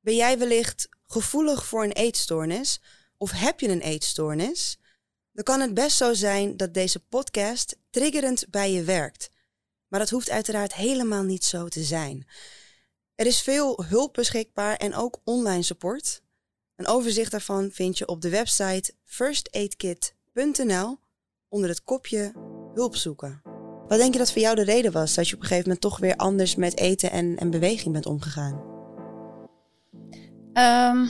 Ben jij wellicht gevoelig voor een eetstoornis? Of heb je een eetstoornis? Dan kan het best zo zijn dat deze podcast triggerend bij je werkt. Maar dat hoeft uiteraard helemaal niet zo te zijn. Er is veel hulp beschikbaar en ook online support. Een overzicht daarvan vind je op de website firstaidkit.nl onder het kopje hulp zoeken. Wat denk je dat voor jou de reden was dat je op een gegeven moment toch weer anders met eten en, en beweging bent omgegaan? Ehm,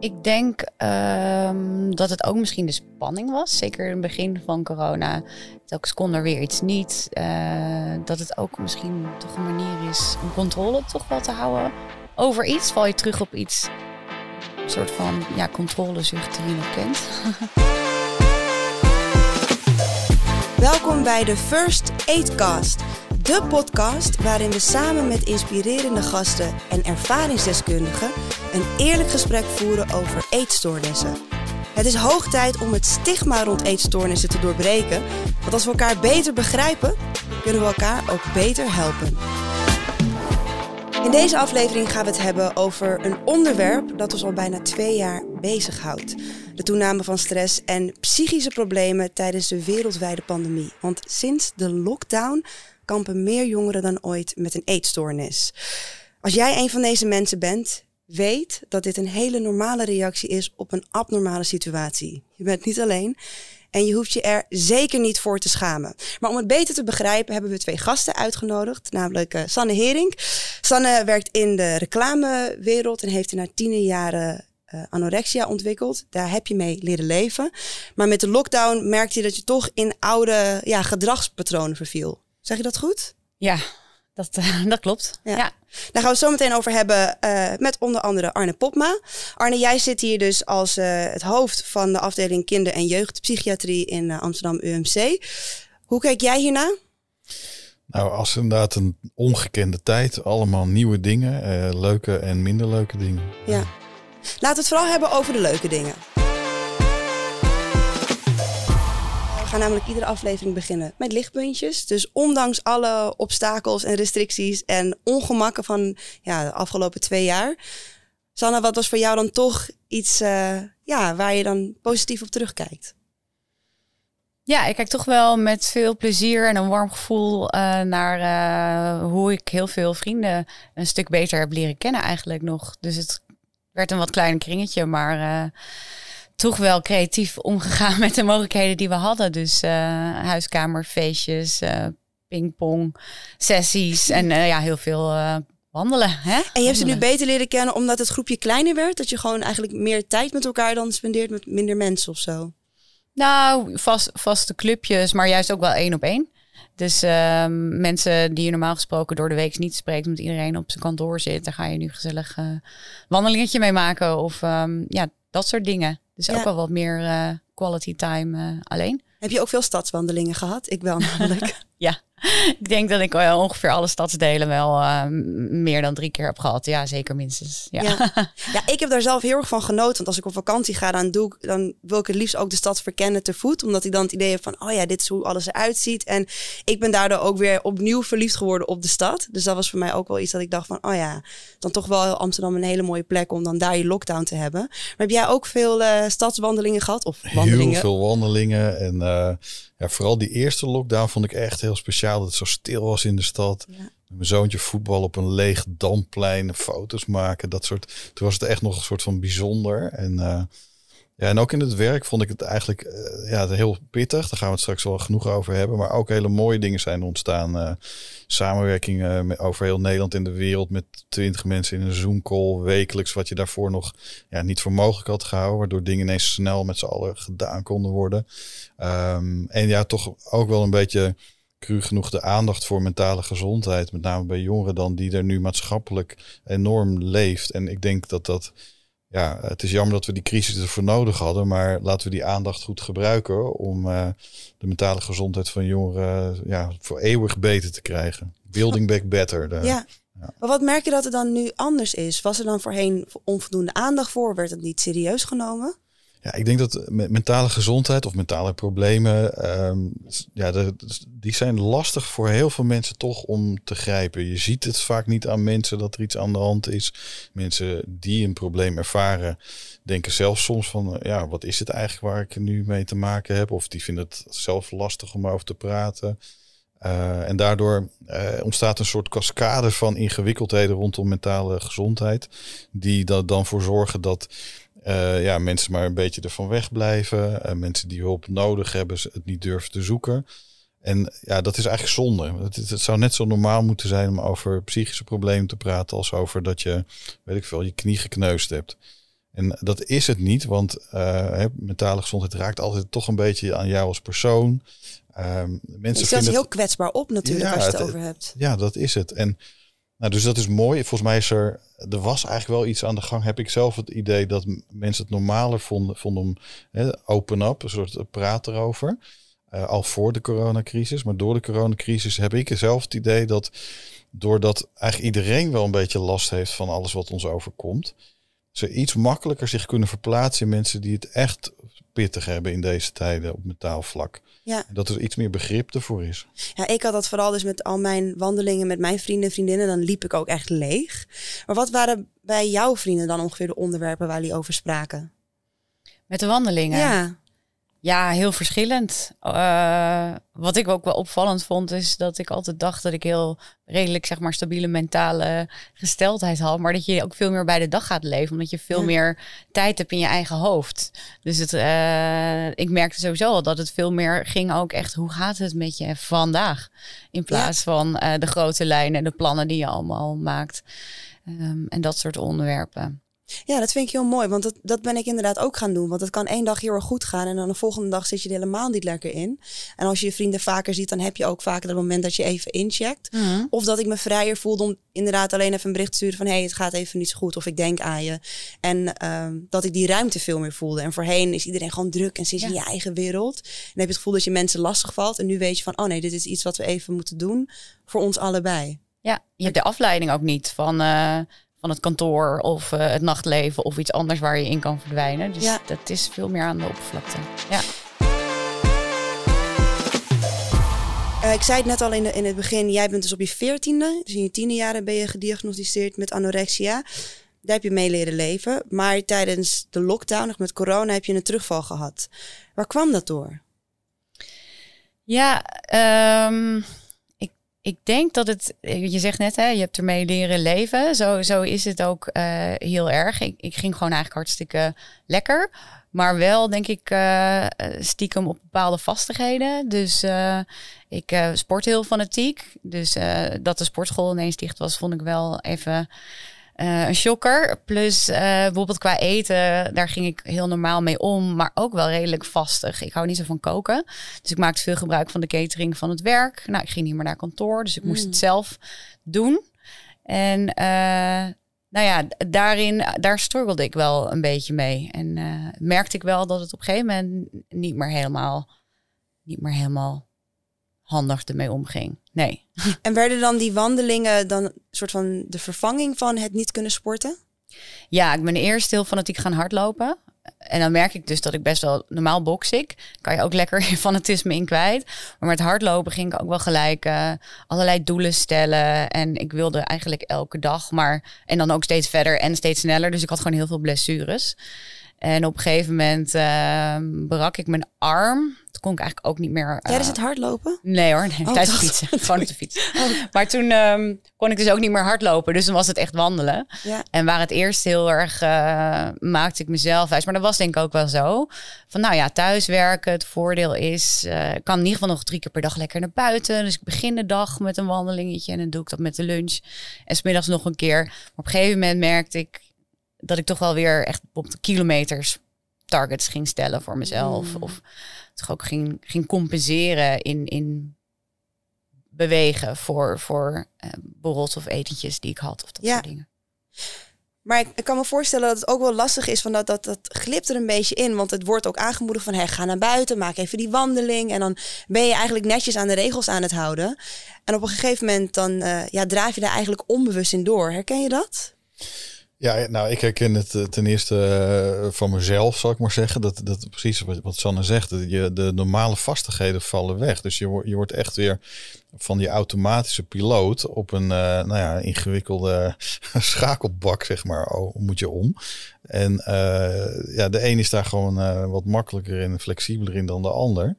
ik denk ehm, dat het ook misschien de spanning was. Zeker in het begin van corona. Telkens kon er weer iets niet. Uh, dat het ook misschien toch een manier is om controle toch wel te houden over iets. Val je terug op iets. Een soort van ja, controlezucht die je nog kent. Welkom bij de First Aidcast. De podcast waarin we samen met inspirerende gasten en ervaringsdeskundigen een eerlijk gesprek voeren over eetstoornissen. Het is hoog tijd om het stigma rond eetstoornissen te doorbreken, want als we elkaar beter begrijpen, kunnen we elkaar ook beter helpen. In deze aflevering gaan we het hebben over een onderwerp dat ons al bijna twee jaar bezighoudt. De toename van stress en psychische problemen tijdens de wereldwijde pandemie. Want sinds de lockdown kampen meer jongeren dan ooit met een eetstoornis. Als jij een van deze mensen bent, weet dat dit een hele normale reactie is op een abnormale situatie. Je bent niet alleen. En je hoeft je er zeker niet voor te schamen. Maar om het beter te begrijpen hebben we twee gasten uitgenodigd. Namelijk uh, Sanne Hering. Sanne werkt in de reclamewereld en heeft in haar tiende jaren uh, anorexia ontwikkeld. Daar heb je mee leren leven. Maar met de lockdown merkte je dat je toch in oude ja, gedragspatronen verviel. Zeg je dat goed? Ja, dat, uh, dat klopt. Ja. Daar gaan we het zo meteen over hebben uh, met onder andere Arne Popma. Arne, jij zit hier dus als uh, het hoofd van de afdeling kinder- en jeugdpsychiatrie in Amsterdam UMC. Hoe kijk jij hierna? Nou, als inderdaad een ongekende tijd, allemaal nieuwe dingen, leuke en minder leuke dingen. Ja. Laten we het vooral hebben over de leuke dingen. Gaan namelijk iedere aflevering beginnen met lichtpuntjes. Dus ondanks alle obstakels en restricties en ongemakken van ja, de afgelopen twee jaar. Sanna, wat was voor jou dan toch iets uh, ja, waar je dan positief op terugkijkt? Ja, ik kijk toch wel met veel plezier en een warm gevoel uh, naar uh, hoe ik heel veel vrienden een stuk beter heb leren kennen eigenlijk nog. Dus het werd een wat kleiner kringetje, maar toch wel creatief omgegaan met de mogelijkheden die we hadden. Dus uh, huiskamerfeestjes, uh, pingpong, sessies en uh, ja, heel veel wandelen. Hè? En je hebt ze nu beter leren kennen omdat het groepje kleiner werd? Dat je gewoon eigenlijk meer tijd met elkaar dan spendeert met minder mensen of zo? Nou, vast, vaste clubjes, maar juist ook wel één op één. Dus uh, mensen die je normaal gesproken door de week niet spreekt, omdat iedereen op zijn kantoor zit, daar ga je nu gezellig uh, wandelingetje mee maken of um, ja, dat soort dingen. Dus ook wel wat meer uh, quality time uh, alleen. Heb je ook veel stadswandelingen gehad? Ik wel namelijk. ja, ik denk dat ik ongeveer alle stadsdelen wel uh, meer dan drie keer heb gehad. Ja, zeker minstens. Ja. ja. Ja. ik heb daar zelf heel erg van genoten. Want als ik op vakantie ga, dan, doe ik, dan wil ik het liefst ook de stad verkennen te voet. Omdat ik dan het idee heb van, oh ja, dit is hoe alles eruit ziet. En ik ben daardoor ook weer opnieuw verliefd geworden op de stad. Dus dat was voor mij ook wel iets dat ik dacht van, oh ja, dan toch wel Amsterdam een hele mooie plek om dan daar je lockdown te hebben. Maar heb jij ook veel uh, stadswandelingen gehad? Of wandelingen? Heel veel wandelingen en... Uh ja, vooral die eerste lockdown vond ik echt heel speciaal. Dat het zo stil was in de stad. Ja. Mijn zoontje voetbal op een leeg damplein, foto's maken, dat soort. Toen was het echt nog een soort van bijzonder. En uh, ja, en ook in het werk vond ik het eigenlijk uh, ja, heel pittig. Daar gaan we het straks wel genoeg over hebben. Maar ook hele mooie dingen zijn ontstaan. Uh, samenwerking met, over heel Nederland in de wereld met twintig mensen in een Zoom-call wekelijks. Wat je daarvoor nog ja, niet voor mogelijk had gehouden. Waardoor dingen ineens snel met z'n allen gedaan konden worden. Um, en ja, toch ook wel een beetje cru genoeg de aandacht voor mentale gezondheid. Met name bij jongeren dan die er nu maatschappelijk enorm leeft. En ik denk dat dat ja, het is jammer dat we die crisis ervoor nodig hadden, maar laten we die aandacht goed gebruiken om uh, de mentale gezondheid van jongeren ja, voor eeuwig beter te krijgen. Building back better. De, ja. ja. Maar wat merk je dat er dan nu anders is? Was er dan voorheen onvoldoende aandacht voor? Werd het niet serieus genomen? Ja, ik denk dat mentale gezondheid of mentale problemen, ehm, ja, die zijn lastig voor heel veel mensen toch om te grijpen. Je ziet het vaak niet aan mensen dat er iets aan de hand is. Mensen die een probleem ervaren, denken zelf soms van, ja, wat is het eigenlijk waar ik nu mee te maken heb? Of die vinden het zelf lastig om over te praten. Uh, en daardoor uh, ontstaat een soort cascade van ingewikkeldheden rondom mentale gezondheid, die er dan voor zorgen dat uh, ja, mensen maar een beetje ervan wegblijven. Uh, mensen die hulp nodig hebben, het niet durven te zoeken. En ja, dat is eigenlijk zonde. Het, het, zou net zo normaal moeten zijn om over psychische problemen te praten als over dat je, weet ik veel, je knie gekneusd hebt. En dat is het niet, want uh, mentale gezondheid raakt altijd toch een beetje aan jou als persoon. Um, mensen je heel kwetsbaar op natuurlijk als je het, het over hebt. Ja, dat is het. En nou, dus dat is mooi. Volgens mij is er, er was eigenlijk wel iets aan de gang. Heb ik zelf het idee dat mensen het normaler vonden, vonden om hè, open up, een soort praat erover. Uh, al voor de coronacrisis. Maar door de coronacrisis heb ik zelf het idee dat doordat eigenlijk iedereen wel een beetje last heeft van alles wat ons overkomt, ze iets makkelijker zich kunnen verplaatsen in mensen die het echt pittig hebben in deze tijden op mentaal vlak. Ja. Dat er iets meer begrip ervoor is. Ja, ik had dat vooral dus met al mijn wandelingen met mijn vrienden en vriendinnen. Dan liep ik ook echt leeg. Maar wat waren bij jouw vrienden dan ongeveer de onderwerpen waar jullie over spraken? Met de wandelingen? Ja. Ja, heel verschillend. Uh, wat ik ook wel opvallend vond, is dat ik altijd dacht dat ik heel redelijk, zeg maar, stabiele mentale gesteldheid had. Maar dat je ook veel meer bij de dag gaat leven, omdat je veel meer tijd hebt in je eigen hoofd. Dus het, uh, ik merkte sowieso al dat het veel meer ging ook echt, hoe gaat het met je vandaag? In plaats van uh, de grote lijnen en de plannen die je allemaal maakt. Um, en dat soort onderwerpen. Ja, dat vind ik heel mooi, want dat, dat ben ik inderdaad ook gaan doen. Want het kan één dag heel erg goed gaan en dan de volgende dag zit je er helemaal niet lekker in. En als je je vrienden vaker ziet, dan heb je ook vaker het moment dat je even incheckt. Mhm. Of dat ik me vrijer voelde om inderdaad alleen even een bericht te sturen van... hé, hey, het gaat even niet zo goed of ik denk aan je. En ehm, dat ik die ruimte veel meer voelde. En voorheen is iedereen gewoon druk en zit in je eigen wereld. En dan heb je het gevoel dat je mensen lastig valt. En nu weet je van, oh nee, dit is iets wat we even moeten doen voor ons allebei. Ja, je hebt de afleiding ook niet van... Uh van het kantoor of uh, het nachtleven of iets anders waar je in kan verdwijnen. Dus ja. dat is veel meer aan de oppervlakte. Ja. Uh, ik zei het net al in, de, in het begin, jij bent dus op je veertiende, dus in je tiende jaren ben je gediagnosticeerd met anorexia. Daar heb je mee leren leven. Maar tijdens de lockdown, nog met corona, heb je een terugval gehad. Waar kwam dat door? Ja, um, ik denk dat het, je zegt net, hè, je hebt ermee leren leven. Zo, zo is het ook uh, heel erg. Ik, ik ging gewoon eigenlijk hartstikke lekker. Maar wel, denk ik, uh, stiekem op bepaalde vastigheden. Dus ik sport heel fanatiek. Dus dat de sportschool ineens dicht was, vond ik wel even uh, een shocker. Plus uh, bijvoorbeeld qua eten, daar ging ik heel normaal mee om, maar ook wel redelijk vastig. Ik hou niet zo van koken. Dus ik maakte veel gebruik van de catering van het werk. Nou, ik ging niet meer naar kantoor, dus ik moest het mm. zelf doen. En uh, nou ja, daarin, daar struggelde ik wel een beetje mee. En merkte ik wel dat het op een gegeven moment niet meer helemaal, niet meer helemaal handig ermee omging. Nee. En werden dan die wandelingen dan een soort van de vervanging van het niet kunnen sporten? Ja, ik ben eerst heel fanatiek gaan hardlopen. En dan merk ik dus dat ik best wel normaal box ik. Kan je ook lekker je fanatisme in kwijt. Maar met hardlopen ging ik ook wel gelijk uh, allerlei doelen stellen. En ik wilde eigenlijk elke dag, maar en dan ook steeds verder en steeds sneller. Dus ik had gewoon heel veel blessures. En op een gegeven moment uh, brak ik mijn arm kon ik eigenlijk ook niet meer. Uh, Tijdens het hardlopen? Nee hoor, nee, oh, tijdens het fietsen. Gewoon op de fiets. Oh. Maar toen um, kon ik dus ook niet meer hardlopen. Dus dan was het echt wandelen. Ja. En waar het eerst heel erg uh, maakte ik mezelf wijs. Maar dat was denk ik ook wel zo. Van nou ja, thuiswerken. Het voordeel is, uh, ik kan in ieder geval nog drie keer per dag lekker naar buiten. Dus ik begin de dag met een wandelingetje. En dan doe ik dat met de lunch. En smiddags nog een keer. Maar op een gegeven moment merkte ik dat ik toch wel weer echt op de kilometers targets ging stellen voor mezelf. Mm. Of toch ook ging, ging compenseren in, in bewegen voor, voor uh, borrels of etentjes die ik had of dat soort dingen. Maar ik, ik, kan me voorstellen dat het ook wel lastig is, van dat, dat, dat glipt er een beetje in. Want het wordt ook aangemoedigd van, hey, ga naar buiten, maak even die wandeling. En dan ben je eigenlijk netjes aan de regels aan het houden. En op een gegeven moment dan uh, ja, draaf je daar eigenlijk onbewust in door. Herken je dat? Ja, nou, ik herken het eh, ten eerste eh, van mezelf, zal ik maar zeggen. Dat, dat precies wat, Sanne zegt. Dat je, de normale vastigheden vallen weg. Dus je, je wordt echt weer van die automatische piloot op een uh, nou ja, ingewikkelde schakelbak, zeg maar, oh, moet je om. En ja, de een is daar gewoon wat makkelijker en flexibeler in dan de ander.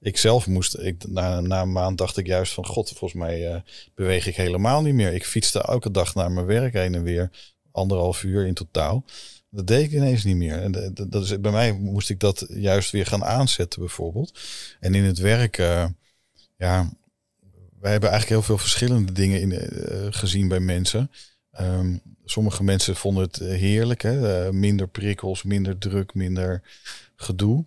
Ik zelf moest, ik, na, na een maand dacht ik juist van god, volgens mij beweeg ik helemaal niet meer. Ik fietste elke dag naar mijn werk heen en weer anderhalf uur in totaal. Dat deed ik ineens niet meer. En dat is, bij mij moest ik dat juist weer gaan aanzetten, bijvoorbeeld. En in het werk, uh, ja, wij hebben eigenlijk heel veel verschillende dingen in, uh, gezien bij mensen. Um, sommige mensen vonden het heerlijk, hè? Minder prikkels, minder druk, minder gedoe.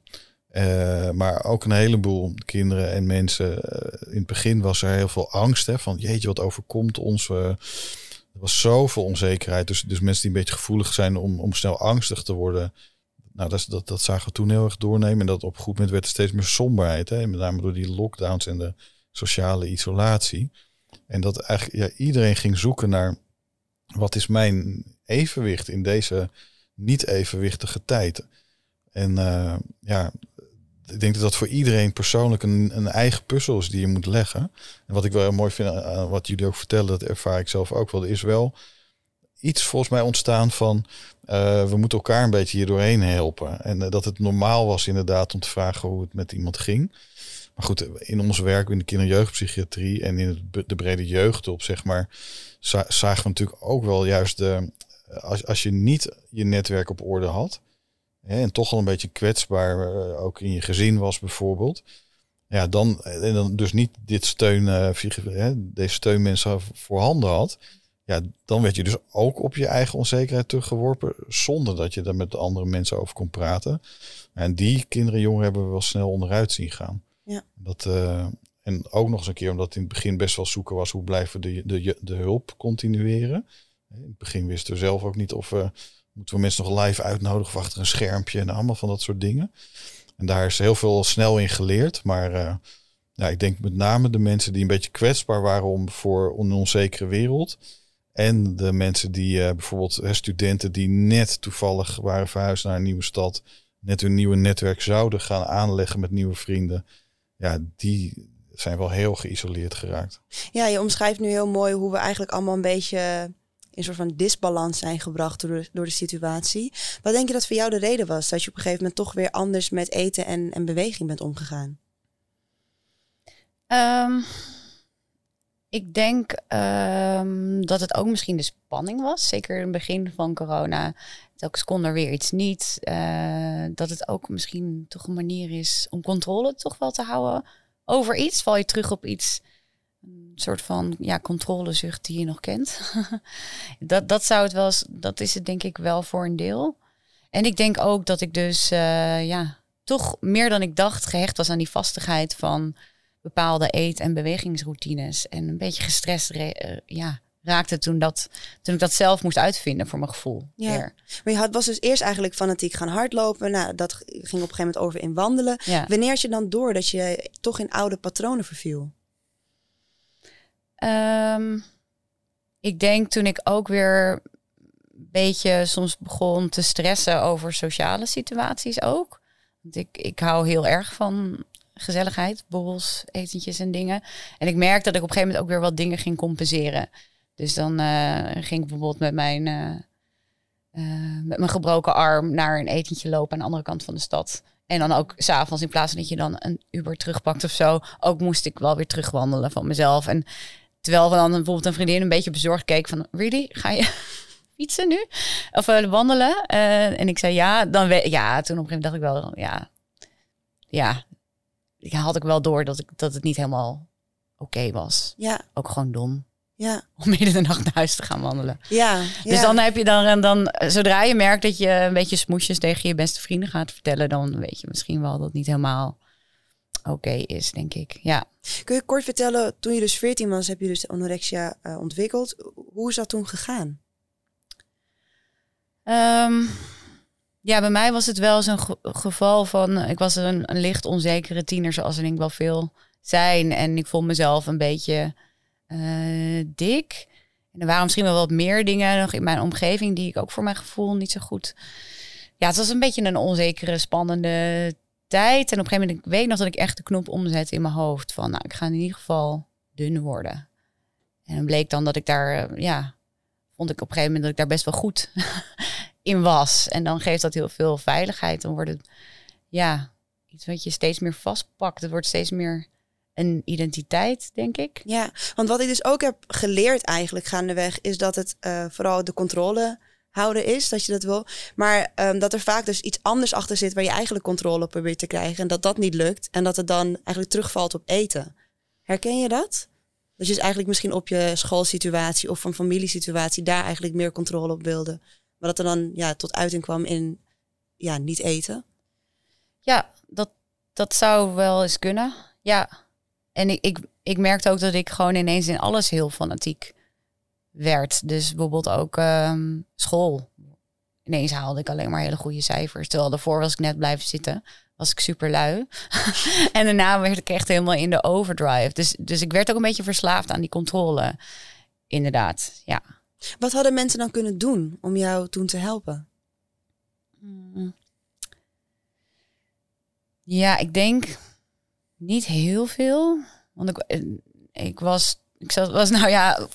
maar ook een heleboel kinderen en mensen. in het begin was er heel veel angst hè, van jeetje, wat overkomt ons? Er was zoveel onzekerheid. Dus, dus mensen die een beetje gevoelig zijn om, om snel angstig te worden. Nou, dat, dat, dat zagen we toen heel erg doornemen. En dat op een goed moment werd er steeds meer somberheid. Hè? Met name door die lockdowns en de sociale isolatie. En dat eigenlijk ja, iedereen ging zoeken naar wat is mijn evenwicht in deze niet evenwichtige tijd. En uh, ja, ik denk dat dat voor iedereen persoonlijk een, een eigen puzzel is die je moet leggen. En wat ik wel heel mooi vind aan wat jullie ook vertellen, dat ervaar ik zelf ook wel. Is wel iets volgens mij ontstaan van uh, we moeten elkaar een beetje hier doorheen helpen. En uh, dat het normaal was inderdaad om te vragen hoe het met iemand ging. Maar goed, in ons werk in de kinder- en jeugdpsychiatrie en in de brede jeugdhulp, zeg maar, zagen we natuurlijk ook wel juist de, als, als je niet je netwerk op orde had, en toch al een beetje kwetsbaar, uh, ook in je gezin was bijvoorbeeld. Ja, dan, en dan dus niet dit steun, uh, deze steunmensen voorhanden had. Ja, dan werd je dus ook op je eigen onzekerheid teruggeworpen, zonder dat je daar met andere mensen over kon praten. En die kinderen en jongeren hebben we wel snel onderuit zien gaan. Ja. Dat, uh, en ook nog eens een keer, omdat het in het begin best wel zoeken was, hoe blijven de, de, de hulp continueren. In het begin wisten we zelf ook niet of we Moeten we mensen nog live uitnodigen of achter een schermpje en allemaal van dat soort dingen. En daar is heel veel snel in geleerd. Maar uh, ja, ik denk met name de mensen die een beetje kwetsbaar waren om voor een onzekere wereld. En de mensen die uh, bijvoorbeeld studenten die net toevallig waren verhuisd naar een nieuwe stad. Net hun nieuwe netwerk zouden gaan aanleggen met nieuwe vrienden. Ja, die zijn wel heel geïsoleerd geraakt. Ja, je omschrijft nu heel mooi hoe we eigenlijk allemaal een beetje in soort van disbalans zijn gebracht door de, door de situatie. Wat denk je dat voor jou de reden was dat je op een gegeven moment toch weer anders met eten en, en beweging bent omgegaan? Um, ik denk um, dat het ook misschien de spanning was. Zeker in het begin van corona. Telkens kon er weer iets niet. Uh, dat het ook misschien toch een manier is om controle toch wel te houden over iets. Val je terug op iets een soort van ja, controlezucht die je nog kent. dat, dat zou het wel eens, dat is het denk ik wel voor een deel. En ik denk ook dat ik dus uh, ja, toch meer dan ik dacht gehecht was aan die vastigheid van bepaalde eet- en bewegingsroutines. En een beetje gestrest uh, ja, raakte toen, dat, toen ik dat zelf moest uitvinden voor mijn gevoel. Ja. Weer. Maar je had, was dus eerst eigenlijk fanatiek gaan hardlopen. Nou, dat ging op een gegeven moment over in wandelen. Ja. Wanneer had je dan door dat je toch in oude patronen verviel? Um, ik denk toen ik ook weer een beetje soms begon te stressen over sociale situaties ook. Want ik, ik hou heel erg van gezelligheid, borrels, etentjes en dingen. En ik merkte dat ik op een gegeven moment ook weer wat dingen ging compenseren. Dus dan uh, ging ik bijvoorbeeld met mijn, uh, uh, met mijn gebroken arm naar een etentje lopen aan de andere kant van de stad. En dan ook s'avonds, in plaats van dat je dan een Uber terugpakt of zo, ook moest ik wel weer terugwandelen van mezelf. En Terwijl we dan bijvoorbeeld een vriendin een beetje bezorgd keek van... Really? Ga je fietsen nu? Of uh, wandelen? Uh, en ik zei ja. Dan we ja, toen op een gegeven moment dacht ik wel... Ja, ja ik had ik wel door dat, ik, dat het niet helemaal oké okay was. Ja. Ook gewoon dom. Ja. Om midden de nacht naar huis te gaan wandelen. Ja. Dus ja. dan heb je dan, dan, zodra je merkt dat je een beetje smoesjes tegen je beste vrienden gaat vertellen, dan weet je misschien wel dat het niet helemaal oké okay is, denk ik. Ja. Kun je kort vertellen, toen je dus 14 was, heb je dus anorexia uh, ontwikkeld. Hoe is dat toen gegaan? Um, ja, bij mij was het wel zo'n ge geval van, ik was een, een, licht onzekere tiener, zoals er denk ik wel veel zijn. En ik vond mezelf een beetje uh, dik. En er waren misschien wel wat meer dingen nog in mijn omgeving die ik ook voor mijn gevoel niet zo goed. Ja, het was een beetje een onzekere, spannende tijd. En op een gegeven moment, ik weet nog dat ik echt de knop omzette in mijn hoofd. Van, nou, ik ga in ieder geval dun worden. En dan bleek dan dat ik daar, eh, ja, vond ik op een gegeven moment dat ik daar best wel goed in was. En dan geeft dat heel veel veiligheid. Dan wordt het, ja, iets wat je steeds meer vastpakt. Het wordt steeds meer een identiteit, denk ik. Ja, want wat ik dus ook heb geleerd eigenlijk gaandeweg, is dat het uh, vooral de controle houden is, dat je dat wil. Maar um, dat er vaak dus iets anders achter zit waar je eigenlijk controle op probeert te krijgen. En dat dat niet lukt. En dat het dan eigenlijk terugvalt op eten. Herken je dat? Dat je dus eigenlijk misschien op je schoolsituatie of van familiesituatie daar eigenlijk meer controle op wilde. Maar dat er dan ja, tot uiting kwam in ja, niet eten. Ja, dat, dat zou wel eens kunnen. Ja. En ik, ik, ik merkte ook dat ik gewoon ineens in alles heel fanatiek werd. Dus bijvoorbeeld ook ehm, school. Ineens haalde ik alleen maar hele goede cijfers. Terwijl daarvoor was ik net blijven zitten. Was ik super lui. en daarna werd ik echt helemaal in de overdrive. Dus, dus ik werd ook een beetje verslaafd aan die controle. Inderdaad, ja. Wat hadden mensen dan kunnen doen om jou toen te helpen? Hmm. Ja, ik denk niet heel veel. Want ik, eh, ik was, ik zat, was nou ja,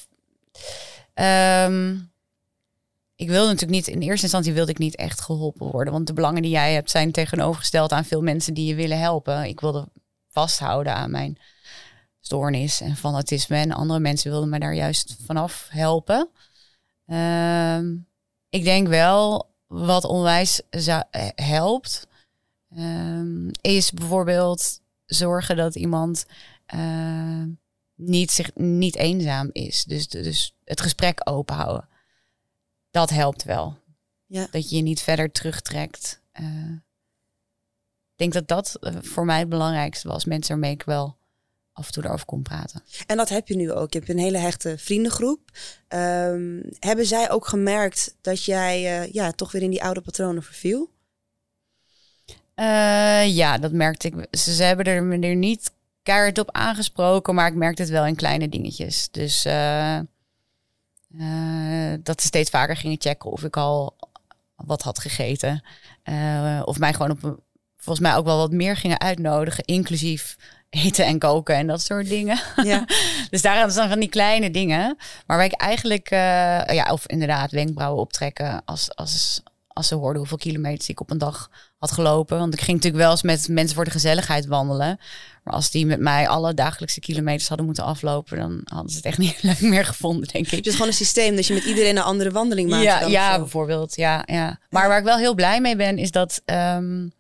Um, ik wilde natuurlijk niet, in eerste instantie wilde ik niet echt geholpen worden. Want de belangen die jij hebt zijn tegenovergesteld aan veel mensen die je willen helpen. Ik wilde vasthouden aan mijn stoornis en fanatisme. En andere mensen wilden me daar juist vanaf helpen. Um, ik denk wel wat onwijs helpt, um, is bijvoorbeeld zorgen dat iemand niet, zich, niet eenzaam is. Dus, dus het gesprek openhouden. Dat helpt wel. Ja. Dat je je niet verder terugtrekt. Uh, ik denk dat dat eh, voor mij het belangrijkste was. Mensen waarmee ik wel af en toe erover kon praten. En dat heb je nu ook. Je hebt een hele hechte vriendengroep. Um, hebben zij ook gemerkt dat jij uh, ja, toch weer in die oude patronen verviel? Uh, ja, dat merkte ik. Ze, ze hebben er me er niet keihard op aangesproken, maar ik merkte het wel in kleine dingetjes. Dus uh, uh, dat ze steeds vaker gingen checken of ik al wat had gegeten. Uh, of mij gewoon op volgens mij ook wel wat meer gingen uitnodigen, inclusief eten en koken en dat soort dingen. Ja. dus daar zijn van die kleine dingen. Maar waar ik eigenlijk, ja, of inderdaad wenkbrauwen optrekken als, als, als ze hoorden hoeveel kilometers ik op een dag had gelopen. Want ik ging natuurlijk wel eens met mensen voor de gezelligheid wandelen. Maar als die met mij alle dagelijkse kilometers hadden moeten aflopen, dan hadden ze het echt niet leuk meer gevonden, denk ik. Dus gewoon een systeem dat je met iedereen een andere wandeling maakt. Ja, ja bijvoorbeeld. Ja, ja. Maar waar ik wel heel blij mee ben, is dat, um,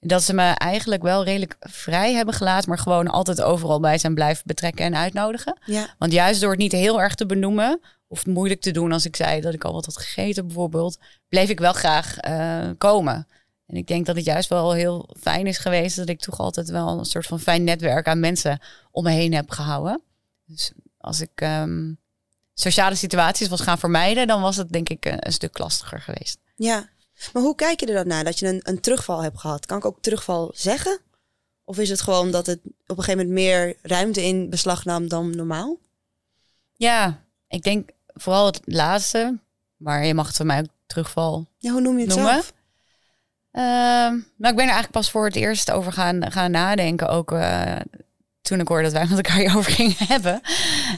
dat ze me eigenlijk wel redelijk vrij hebben gelaten, maar gewoon altijd overal bij zijn blijven betrekken en uitnodigen. Ja. Want juist door het niet heel erg te benoemen, of moeilijk te doen als ik zei dat ik al wat had gegeten bijvoorbeeld, bleef ik wel graag uh, komen. En ik denk dat het juist wel heel fijn is geweest dat ik toch altijd wel een soort van fijn netwerk aan mensen om me heen heb gehouden. Dus als ik um, sociale situaties was gaan vermijden, dan was het denk ik een, een, stuk lastiger geweest. Ja, maar hoe kijk je er dan naar dat je een, een terugval hebt gehad? Kan ik ook terugval zeggen? Of is het gewoon dat het op een gegeven moment meer ruimte in beslag nam dan normaal? Ja, ik denk vooral het laatste. Maar je mag het van mij ook terugval Ja, hoe noem je het noemen. zelf? Nou, ik ben er eigenlijk pas voor het eerst over gaan, gaan nadenken. Ook uh, toen ik hoorde dat wij met elkaar hierover gingen hebben.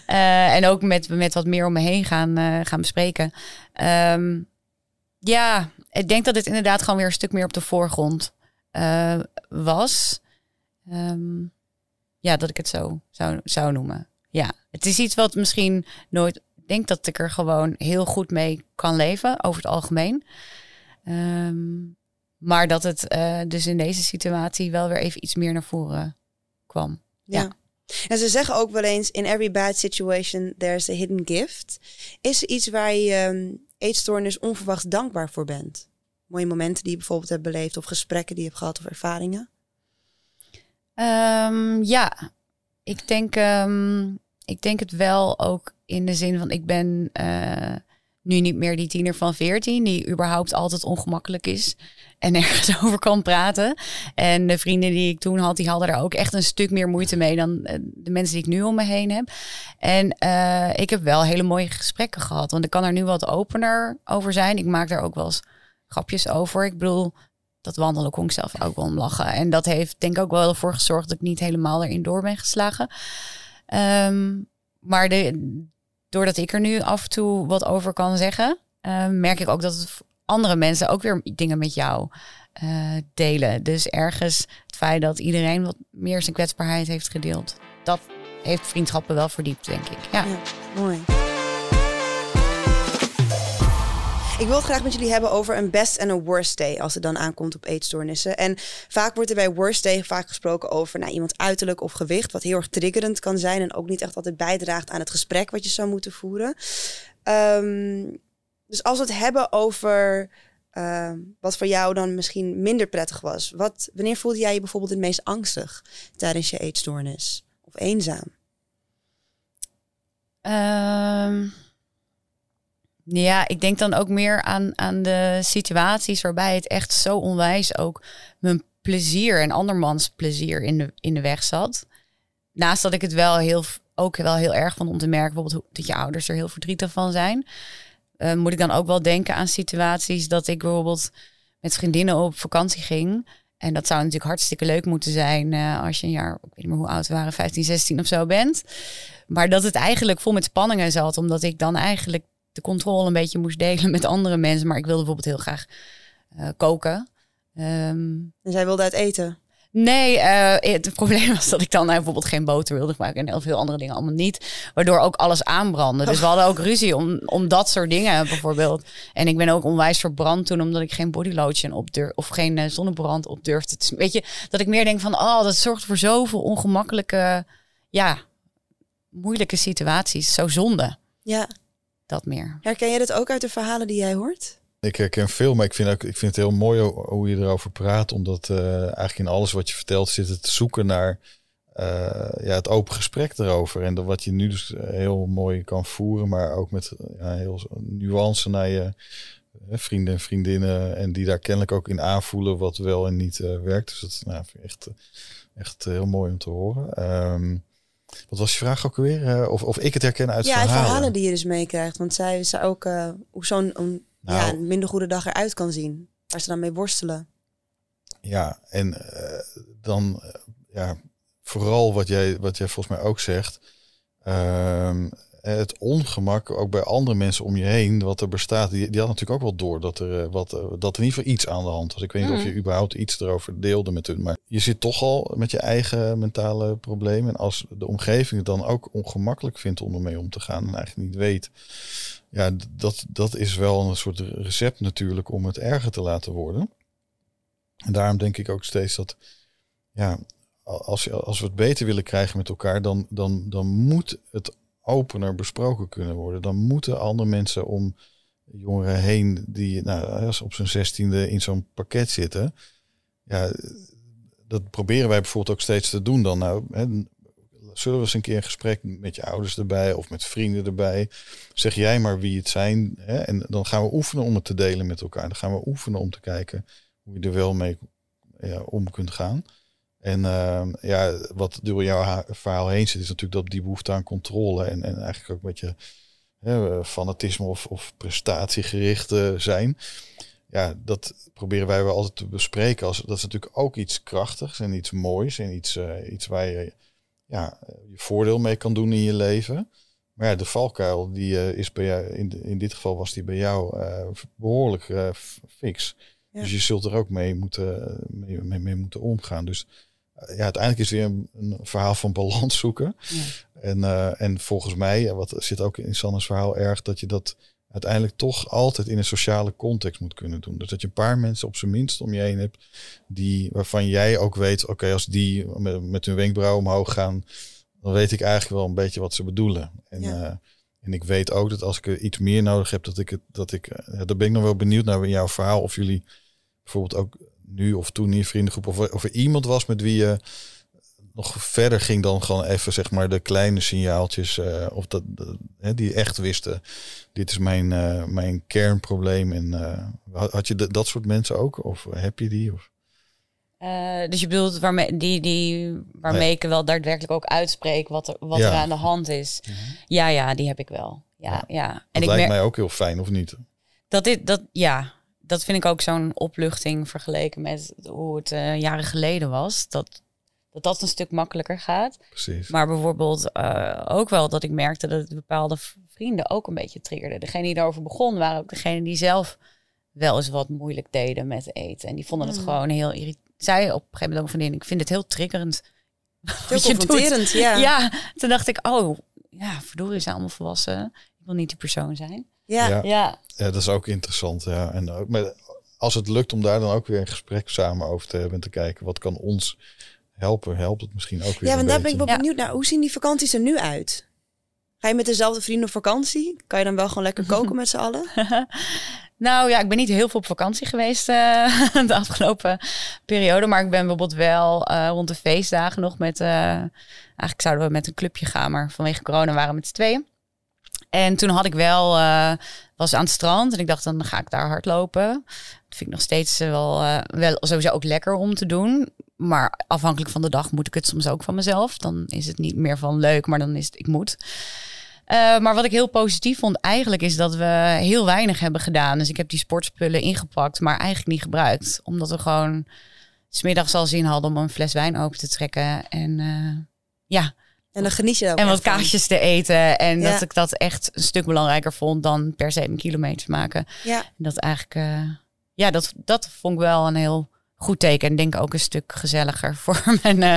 Uh, en ook met, met wat meer om me heen gaan, uh, gaan bespreken. Um, ja, ik denk dat dit inderdaad gewoon weer een stuk meer op de voorgrond was. Um, ja, dat ik het zo zou, zou noemen. Ja, het is iets wat misschien nooit. Ik denk dat ik er gewoon heel goed mee kan leven, over het algemeen. Um, maar dat het uh, dus in deze situatie wel weer even iets meer naar voren kwam. Ja. ja. En ze zeggen ook wel eens: in every bad situation there's a hidden gift. Is er iets waar je um, eetstoornis onverwachts dankbaar voor bent? Mooie momenten die je bijvoorbeeld hebt beleefd, of gesprekken die je hebt gehad, of ervaringen? Um, ja, ik denk, um, ik denk het wel ook in de zin van: ik ben uh, nu niet meer die tiener van 14, die überhaupt altijd ongemakkelijk is en ergens over kan praten. En de vrienden die ik toen had, die hadden er ook echt een stuk meer moeite mee dan eh, de mensen die ik nu om me heen heb. En uh, ik heb wel hele mooie gesprekken gehad, want ik kan er nu wat opener over zijn. Ik maak daar ook wel eens grapjes over. Ik bedoel, dat wandelen kon ik zelf ook wel om lachen. En dat heeft denk ik ook wel ervoor gezorgd dat ik niet helemaal erin door ben geslagen. Um, maar de, doordat ik er nu af en toe wat over kan zeggen, uh, merk ik ook dat andere mensen ook weer dingen met jou uh, delen. Dus ergens het feit dat iedereen wat meer zijn kwetsbaarheid heeft gedeeld, dat heeft vriendschappen wel verdiept, denk ik. Ja mooi. Ik wil graag met jullie hebben over een best en een worst day als het dan aankomt op eetstoornissen. En vaak wordt er bij worst day vaak gesproken over nou, iemand uiterlijk of gewicht, wat heel erg triggerend kan zijn en ook niet echt altijd bijdraagt aan het gesprek wat je zou moeten voeren. Um, dus als we het hebben over uh, wat voor jou dan misschien minder prettig was. Wat, wanneer voelde jij je bijvoorbeeld het meest angstig tijdens je eetstoornis? Of eenzaam? Um, ja, ik denk dan ook meer aan, aan de situaties waarbij het echt zo onwijs ook mijn plezier en andermans plezier in de, in de weg zat. Naast dat ik het wel heel, ook wel heel erg vond om te merken, bijvoorbeeld dat je ouders er heel verdrietig van zijn. Uh, moet ik dan ook wel denken aan situaties dat ik bijvoorbeeld met vriendinnen op vakantie ging. En dat zou natuurlijk hartstikke leuk moeten zijn uh, als je een jaar, ik weet niet meer hoe oud we waren, 15, 16 of zo bent. Maar dat het eigenlijk vol met spanningen zat, omdat ik dan eigenlijk de controle een beetje moest delen met andere mensen. Maar ik wilde bijvoorbeeld heel graag uh, koken. Um, en zij wilde uit eten? Nee, uh, het probleem was dat ik dan bijvoorbeeld geen boter wilde maken en heel veel andere dingen allemaal niet. Waardoor ook alles aanbrandde. Dus we hadden ook ruzie om, om dat soort dingen bijvoorbeeld. En ik ben ook onwijs verbrand toen omdat ik geen body lotion op durf of geen uh, zonnebrand op durfde. Te, weet je, dat ik meer denk van, oh, dat zorgt voor zoveel ongemakkelijke, ja, moeilijke situaties. Zo zonde. Ja. Dat meer. Herken je dat ook uit de verhalen die jij hoort? Ik herken veel, maar ik vind, ook, ik vind het heel mooi hoe je erover praat. Omdat uh, eigenlijk in alles wat je vertelt zit het zoeken naar uh, ja, het open gesprek erover. En dat wat je nu dus heel mooi kan voeren, maar ook met ja, heel nuance naar je vrienden en vriendinnen. En die daar kennelijk ook in aanvoelen wat wel en niet uh, werkt. Dus dat is nou, echt, echt heel mooi om te horen. Um, wat was je vraag ook alweer? Uh, of, of ik het herken uit ja, verhalen? Ja, verhalen die je dus meekrijgt. Want zij is ook uh, hoe zo'n nou, ja, een minder goede dag eruit kan zien. Waar ze dan mee worstelen. Ja, en uh, dan ja, vooral wat jij, wat jij volgens mij ook zegt. Het ongemak ook bij andere mensen om je heen, wat er bestaat, die, die had natuurlijk ook wel door dat er, eh, wat, eh, dat er in ieder geval iets aan de hand was. Ik weet niet of je mm. überhaupt iets erover deelde met hun, maar je zit toch al met je eigen mentale problemen. En als de omgeving het dan ook ongemakkelijk vindt om ermee om te gaan en eigenlijk niet weet, ja, dat, dat is wel een soort recept natuurlijk om het erger te laten worden. En daarom denk ik ook steeds dat, ja, als, als we het beter willen krijgen met elkaar, dan, dan, dan moet het opener besproken kunnen worden. Dan moeten andere mensen om jongeren heen die nou, op zijn zestiende in zo'n pakket zitten. Ja, dat proberen wij bijvoorbeeld ook steeds te doen dan. Nou, hè, zullen we eens een keer een gesprek met je ouders erbij of met vrienden erbij. Zeg jij maar wie het zijn. Hè, en dan gaan we oefenen om het te delen met elkaar. Dan gaan we oefenen om te kijken hoe je er wel mee ja, om kunt gaan. En uh, ja, wat door jouw verhaal heen zit, is natuurlijk dat die behoefte aan controle en, en eigenlijk ook een beetje hè, fanatisme of, of prestatiegericht zijn. Ja, dat proberen wij wel altijd te bespreken. Als, dat is natuurlijk ook iets krachtigs en iets moois en iets, uh, iets waar je ja, je voordeel mee kan doen in je leven. Maar ja, de valkuil die uh, is bij jou, in, in dit geval was die bij jou behoorlijk fix. Ja. Dus je zult er ook mee moeten, mee, mee, mee moeten omgaan. Dus ja, uiteindelijk is het weer een, verhaal van balans zoeken. Ja. En, uh, en volgens mij, wat zit ook in Sanne's verhaal erg, dat je dat uiteindelijk toch altijd in een sociale context moet kunnen doen. Dus dat je een paar mensen op zijn minst om je heen hebt, die, waarvan jij ook weet, oké, als die met, met hun wenkbrauw omhoog gaan, dan weet ik eigenlijk wel een beetje wat ze bedoelen. En, ja. uh, en ik weet ook dat als ik er iets meer nodig heb, dat ik het, dat ik, daar ben ik nog wel benieuwd naar in jouw verhaal, of jullie bijvoorbeeld ook nu of toen in je vriendengroep, of, of er iemand was met wie je nog verder ging dan gewoon even zeg maar de kleine signaaltjes uh, of dat, hè, die echt wisten dit is mijn, uh, mijn kernprobleem en uh, had je dat soort mensen ook of heb je die of dus je bedoelt waarmee, die, die, waarmee ik wel daadwerkelijk ook uitspreek wat er, wat er aan de hand is. Mhm. Ja, ja, die heb ik wel. Ja, ja. En dat ik lijkt mij ook heel fijn, of niet? Dat dit, dat, ja, dat vind ik ook zo'n opluchting vergeleken met hoe het jaren geleden was. Dat, dat dat een stuk makkelijker gaat. Precies. Maar bijvoorbeeld uh, ook wel dat ik merkte dat het bepaalde vrienden ook een beetje triggerde. Degene die daarover begon waren ook degene die zelf wel eens wat moeilijk deden met eten. En die vonden het hmm. gewoon heel irritant. Zij op een gegeven moment ook vriendin, ik vind het heel triggerend. Heel confronterend, ja. Ja, toen dacht ik, oh, ja, verdorie, zijn allemaal volwassen. Ik wil niet die persoon zijn. Ja. ja. Ja, dat is ook interessant. Ja. En ook, maar als het lukt om daar dan ook weer een gesprek samen over te hebben en te kijken, wat kan ons helpen, helpt het misschien ook weer. Ja, want daar ben ik wel benieuwd naar. Hoe zien die vakanties er nu uit? Ga je met dezelfde vrienden op vakantie? Kan je dan wel gewoon lekker koken met z'n allen? nou ja, ik ben niet heel veel op vakantie geweest uh, de afgelopen periode. Maar ik ben bijvoorbeeld wel uh, rond de feestdagen nog met... Uh, eigenlijk zouden we met een clubje gaan, maar vanwege corona waren we met z'n tweeën. En toen had ik wel, was aan het strand en ik dacht dan ga ik daar hardlopen. Dat vind ik nog steeds wel, wel sowieso ook lekker om te doen maar afhankelijk van de dag moet ik het soms ook van mezelf. Dan is het niet meer van leuk, maar dan is het ik moet. Maar wat ik heel positief vond eigenlijk is dat we heel weinig hebben gedaan. Dus ik heb die sportspullen ingepakt, maar eigenlijk niet gebruikt. Omdat we gewoon smiddags al zin hadden om een fles wijn open te trekken. En ja. En dan geniet je ook En wat kaasjes te eten. En dat ik dat echt een stuk belangrijker vond dan per se een kilometer maken. Ja. En dat eigenlijk, uh, ja, dat, dat vond ik wel een heel goed teken. En denk ook een stuk gezelliger voor mijn, uh,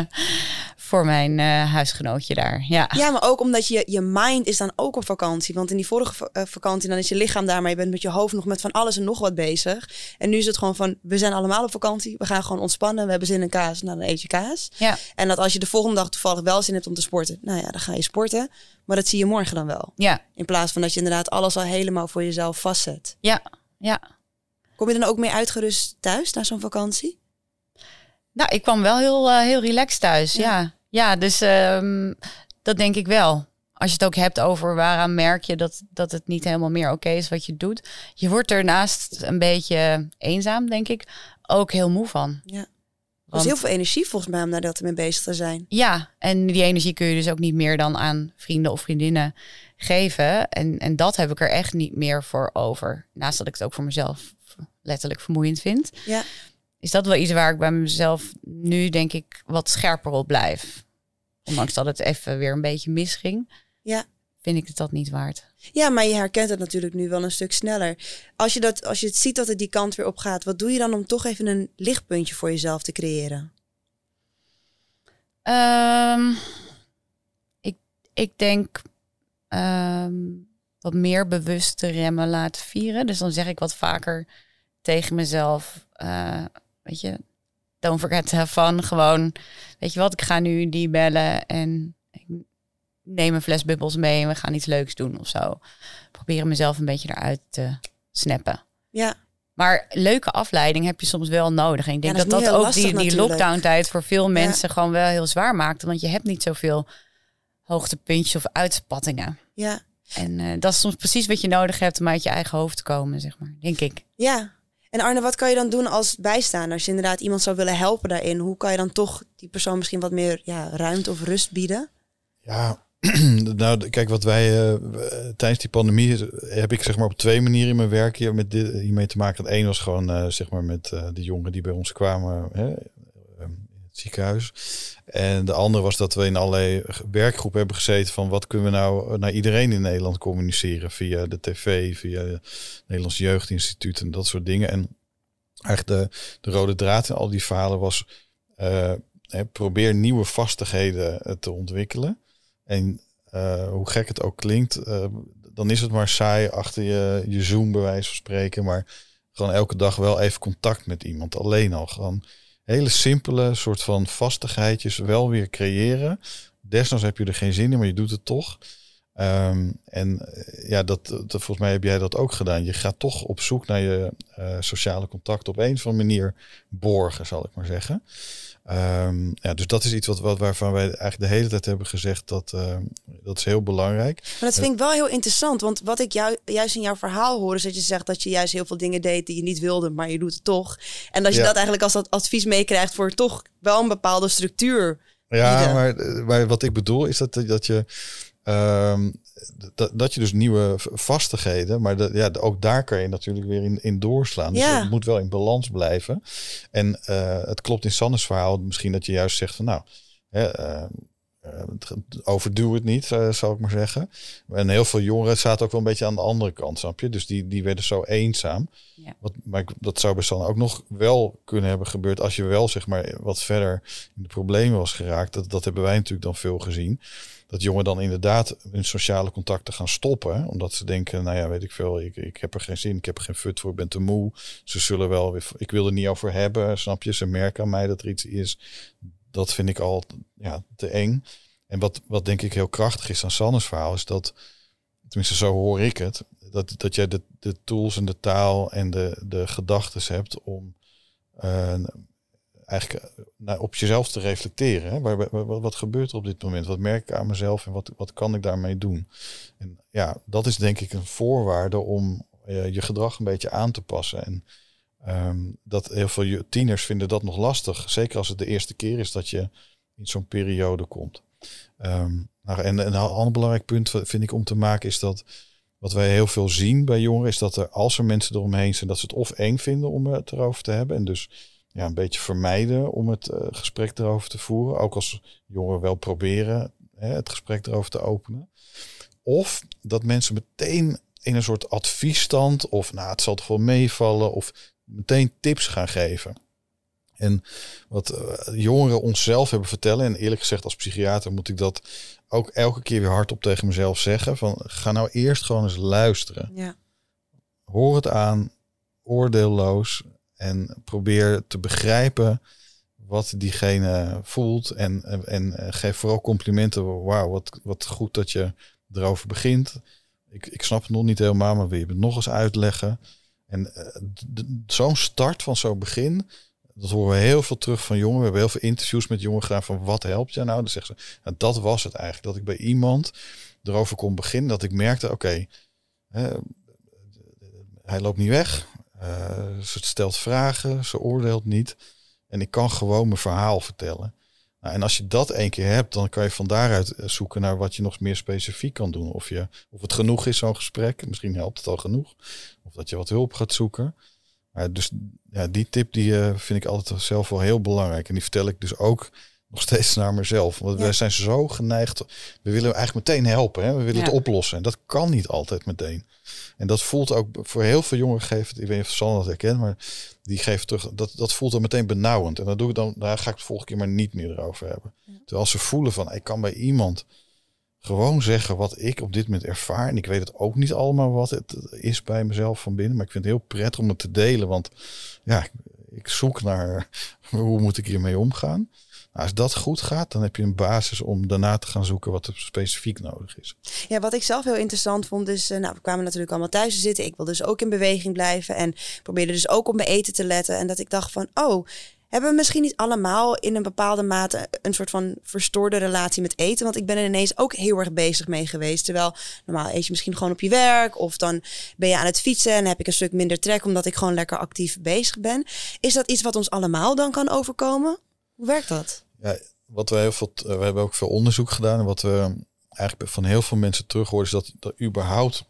voor mijn uh, huisgenootje daar. Ja. ja, maar ook omdat je, je mind is dan ook op vakantie. Want in die vorige uh, vakantie dan is je lichaam daar, maar je bent met je hoofd nog met van alles en nog wat bezig. En nu is het gewoon van, we zijn allemaal op vakantie. We gaan gewoon ontspannen. We hebben zin in kaas. Nou, dan eet je kaas. Ja. En dat als je de volgende dag toevallig wel zin hebt om te sporten. Nou ja, dan ga je sporten. Maar dat zie je morgen dan wel. Ja. In plaats van dat je inderdaad alles al helemaal voor jezelf vastzet. Ja, ja. Kom je dan ook meer uitgerust thuis na zo'n vakantie? Nou, ik kwam wel heel, uh, heel relaxed thuis. Ja, ja, dus um, dat denk ik wel. Als je het ook hebt over waaraan merk je dat, dat het niet helemaal meer oké is wat je doet. Je wordt ernaast een beetje eenzaam, denk ik. Ook heel moe van. Ja. Er is heel veel energie volgens mij om daar dat mee bezig te zijn. Ja, en die energie kun je dus ook niet meer dan aan vrienden of vriendinnen geven. En, en dat heb ik er echt niet meer voor over. Naast dat ik het ook voor mezelf letterlijk vermoeiend vind. Ja. Is dat wel iets waar ik bij mezelf nu denk ik wat scherper op blijf. Ondanks dat het even weer een beetje misging. Ja. Vind ik het dat niet waard. Ja, maar je herkent het natuurlijk nu wel een stuk sneller. Als je, dat, als je het ziet dat het die kant weer op gaat, wat doe je dan om toch even een lichtpuntje voor jezelf te creëren? Um, ik, ik denk um, wat meer bewust te remmen laten vieren. Dus dan zeg ik wat vaker tegen mezelf. Uh, weet je, don't forget fun. Gewoon, weet je wat, ik ga nu die bellen en ik neem een fles bubbels mee en we gaan iets leuks doen of zo. Proberen mezelf een beetje eruit te snappen. Ja. Maar leuke afleiding heb je soms wel nodig. En ik denk dat dat, ook die, die lockdown-tijd voor veel mensen gewoon wel heel zwaar maakte. Want je hebt niet zoveel hoogtepuntjes of uitspattingen. Ja. En uh, dat is soms precies wat je nodig hebt om uit je eigen hoofd te komen, zeg maar, denk ik. Ja. En Arne, wat kan je dan doen als bijstaan? Als je inderdaad iemand zou willen helpen daarin, hoe kan je dan toch die persoon misschien wat meer ja, ruimte of rust bieden? Ja, nou, kijk, wat wij uh, tijdens die pandemie heb ik zeg maar op twee manieren in mijn werk hier met dit, hiermee te maken. Eén was gewoon uh, zeg maar met uh, de jongeren die bij ons kwamen hè, ziekenhuis. En de andere was dat we in allerlei werkgroepen hebben gezeten van wat kunnen we nou naar iedereen in Nederland communiceren via de tv, via het Nederlands Jeugdinstituut en dat soort dingen. En eigenlijk de, de rode draad in al die verhalen was uh, probeer nieuwe vastigheden te ontwikkelen. En uh, hoe gek het ook klinkt, dan is het maar saai achter je, je Zoom bij wijze van spreken, maar gewoon elke dag wel even contact met iemand. Alleen al gewoon hele simpele soort van vastigheidjes wel weer creëren. Desnoods heb je er geen zin in, maar je doet het toch. Ehm, en eh, ja, dat, dat, volgens mij heb jij dat ook gedaan. Je gaat toch op zoek naar je uh, sociale contact op een of andere manier borgen, zal ik maar zeggen. Um, ja, dus dat is iets wat, wat, waarvan wij eigenlijk de hele tijd hebben gezegd dat uh, dat is heel belangrijk. Maar dat vind ik wel heel interessant, want wat ik jou, juist in jouw verhaal hoor is dat je zegt dat je juist heel veel dingen deed die je niet wilde, maar je doet het toch. En dat je ja. dat eigenlijk als dat advies meekrijgt voor toch wel een bepaalde structuur. Ja, maar, maar wat ik bedoel is dat, dat je Um, dat, dat je dus nieuwe vastigheden, maar dat, ja, ook daar kan je natuurlijk weer in, in doorslaan. Dus het moet wel in balans blijven. En uh, het klopt in Sannes verhaal misschien dat je juist zegt van nou, hè, uh, overduw het niet, uh, zou ik maar zeggen. En heel veel jongeren zaten ook wel een beetje aan de andere kant, snap je? Dus die, die werden zo eenzaam. Ja. Wat, maar dat zou bij Sanne ook nog wel kunnen hebben gebeurd als je wel zeg maar wat verder in de problemen was geraakt. Dat, dat hebben wij natuurlijk dan veel gezien dat jongeren dan inderdaad hun sociale contacten gaan stoppen. Omdat ze denken, nou ja, weet ik veel, ik, ik heb er geen zin, ik heb er geen fut voor, ik ben te moe. Ze zullen wel weer, ik wil er niet over hebben, snap je? Ze merken aan mij dat er iets is. Dat vind ik al ja, te eng. En wat, wat denk ik heel krachtig is aan Sannes verhaal, is dat, tenminste zo hoor ik het, dat, dat jij de, de tools en de taal en de, de gedachten hebt om uh, eigenlijk uh, op jezelf te reflecteren. Hè? Waar, wat, gebeurt er op dit moment? Wat merk ik aan mezelf en wat, wat kan ik daarmee doen? En ja, dat is denk ik een voorwaarde om uh, je gedrag een beetje aan te passen. En um, dat heel veel tieners vinden dat nog lastig. Zeker als het de eerste keer is dat je in zo'n periode komt. Um, nou, en, en een ander belangrijk punt vind ik om te maken is dat wat wij heel veel zien bij jongeren is dat er als er mensen eromheen zijn, dat ze het of eng vinden om het erover te hebben. En dus ja, een beetje vermijden om het uh, gesprek erover te voeren. Ook als jongeren wel proberen hè, het gesprek erover te openen. Of dat mensen meteen in een soort adviesstand of nou het zal toch wel meevallen of meteen tips gaan geven. En wat uh, jongeren onszelf hebben vertellen, en eerlijk gezegd als psychiater moet ik dat ook elke keer weer hardop tegen mezelf zeggen, van ga nou eerst gewoon eens luisteren. Ja. Hoor het aan, oordeelloos en probeer te begrijpen wat diegene voelt en, en, geef vooral complimenten. Wauw, wat, wat goed dat je erover begint. Ik, ik snap het nog niet helemaal, maar wil je het nog eens uitleggen? En uh, zo'n start van zo'n begin, dat horen we heel veel terug van jongeren. We hebben heel veel interviews met jongeren gedaan van wat helpt je nou? Dan zeggen ze, nou, dat was het eigenlijk. Dat ik bij iemand erover kon beginnen. Dat ik merkte, oké, hij loopt niet weg. Uh, ze stelt vragen, ze oordeelt niet. En ik kan gewoon mijn verhaal vertellen. Nou, en als je dat één keer hebt, dan kan je van daaruit eh, zoeken naar wat je nog meer specifiek kan doen. Of, je, of het genoeg is, zo'n gesprek. Misschien helpt het al genoeg. Of dat je wat hulp gaat zoeken. Dus ja, die tip die uh, vind ik altijd zelf wel heel belangrijk. En die vertel ik dus ook nog steeds naar mezelf. Want wij zijn zo geneigd. We willen eigenlijk meteen helpen. Hè? We willen het oplossen. En dat kan niet altijd meteen. En dat voelt ook voor heel veel jongeren geeft. Ik weet niet of Sanne dat herkent, maar die geeft terug. Dat, dat voelt dan meteen benauwend. En dan doe ik dan, daar ga ik het volgende keer maar niet meer erover hebben. Terwijl als ze voelen van ik kan bij iemand gewoon zeggen wat ik op dit moment ervaar. En ik weet het ook niet allemaal wat het is bij mezelf van binnen. Maar ik vind het heel prettig om het te delen. Want ja, ik zoek naar hoe moet ik hiermee omgaan. Nou, als dat goed gaat, dan heb je een basis om daarna te gaan zoeken wat er specifiek nodig is. Ja, wat ik zelf heel interessant vond, is, uh, nou, we kwamen natuurlijk allemaal thuis te zitten. Ik wil dus ook in beweging blijven en probeerde dus ook op mijn eten te letten. En dat ik dacht van, oh, hebben we misschien niet allemaal in een bepaalde mate een soort van verstoorde relatie met eten? Want ik ben er ineens ook heel erg bezig mee geweest. Terwijl normaal eet je misschien gewoon op je werk of dan ben je aan het fietsen en heb ik een stuk minder trek omdat ik gewoon lekker actief bezig ben. Is dat iets wat ons allemaal dan kan overkomen? Hoe werkt dat? Ja, wat we heel veel, we hebben ook veel onderzoek gedaan. En wat we eigenlijk van heel veel mensen terug horen, is dat, dat überhaupt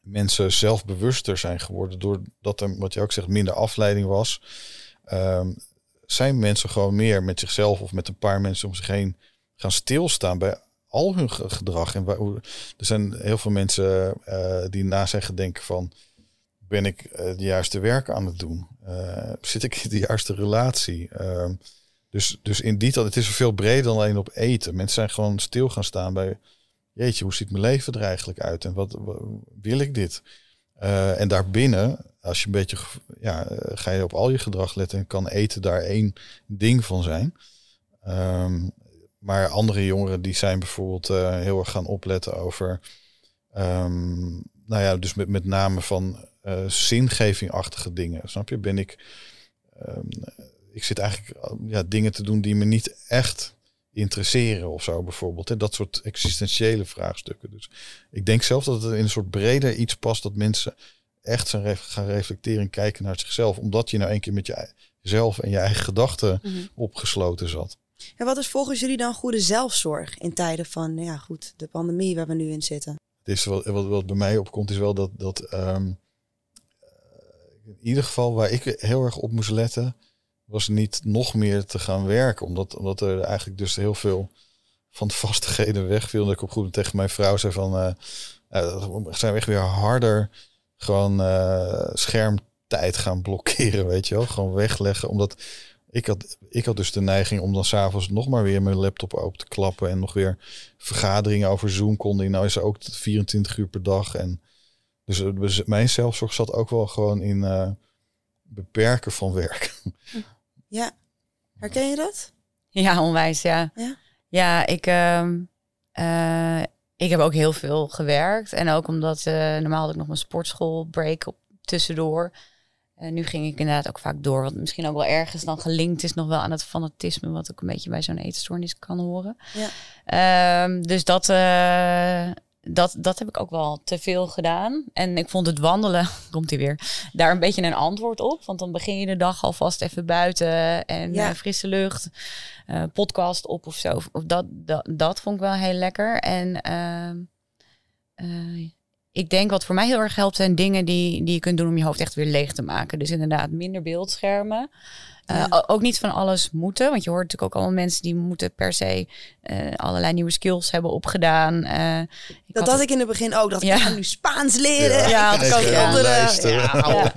mensen zelfbewuster zijn geworden. Doordat er, wat je ook zegt, minder afleiding was. Um, zijn mensen gewoon meer met zichzelf of met een paar mensen om zich heen gaan stilstaan bij al hun gedrag. En er zijn heel veel mensen uh, die na zeggen denken van ben ik uh, de juiste werk aan het doen? Uh, zit ik in de juiste relatie? Uh, dus, dus in die het is veel breder dan alleen op eten. Mensen zijn gewoon stil gaan staan bij, jeetje, hoe ziet mijn leven er eigenlijk uit? En wat, wil ik dit? Uh, en daarbinnen, als je een beetje, ja, ga je op al je gedrag letten en kan eten daar één ding van zijn. Um, maar andere jongeren die zijn bijvoorbeeld heel erg gaan opletten over, um, nou ja, dus met, met name van uh, zingevingachtige dingen. Snap je? Ben ik, um, ik zit eigenlijk ja, dingen te doen die me niet echt interesseren of zo bijvoorbeeld. Hè? Dat soort existentiële vraagstukken. Dus ik denk zelf dat het in een soort breder iets past dat mensen echt zijn gaan reflecteren en kijken naar zichzelf. Omdat je nou een keer met jezelf en je eigen gedachten mhm. opgesloten zat. En wat is volgens jullie dan goede zelfzorg in tijden van, ja goed, de pandemie waar we nu in zitten? Het is wat, wat, wat bij mij opkomt is wel dat, dat ehm, in ieder geval waar ik heel erg op moest letten, was niet nog meer te gaan werken. Omdat, omdat er eigenlijk dus heel veel van de vastigheden wegviel. Dat ik op goed tegen mijn vrouw zei van, uh, zijn we echt weer harder gewoon uh, schermtijd gaan blokkeren, weet je wel. Gewoon wegleggen, omdat ik had, ik had dus de neiging om dan s'avonds nog maar weer mijn laptop open te klappen en nog weer vergaderingen over Zoom konden. Nou is er ook 24 uur per dag. En dus, dus mijn zelfzorg zat ook wel gewoon in uh, beperken van werk. Ja, herken je dat? Ja, onwijs, ja. Ja, ja ik, uh, uh, ik heb ook heel veel gewerkt. En ook omdat uh, normaal had ik nog mijn sportschool break op tussendoor. Uh, nu ging ik inderdaad ook vaak door. Wat misschien ook wel ergens dan gelinkt is nog wel aan het fanatisme. Wat ook een beetje bij zo'n eetstoornis kan horen. Ja. Ehm, dus dat, uh, dat, dat heb ik ook wel te veel gedaan. En ik vond het wandelen, komt hij weer, daar een beetje een antwoord op. Want dan begin je de dag alvast even buiten en ja. frisse lucht, uh, podcast op of zo. Of dat, dat, dat vond ik wel heel lekker. En uh, ik denk wat voor mij heel erg helpt zijn dingen die, die je kunt doen om je hoofd echt weer leeg te maken. Dus inderdaad minder beeldschermen. Uh, Ook niet van alles moeten, want je hoort natuurlijk ook allemaal mensen die moeten per se uh, allerlei nieuwe skills hebben opgedaan. Uh, dat had ik in het begin ook. Dat ja. ik ga nu Spaans leren. Ja, ik ook. Andere, ja,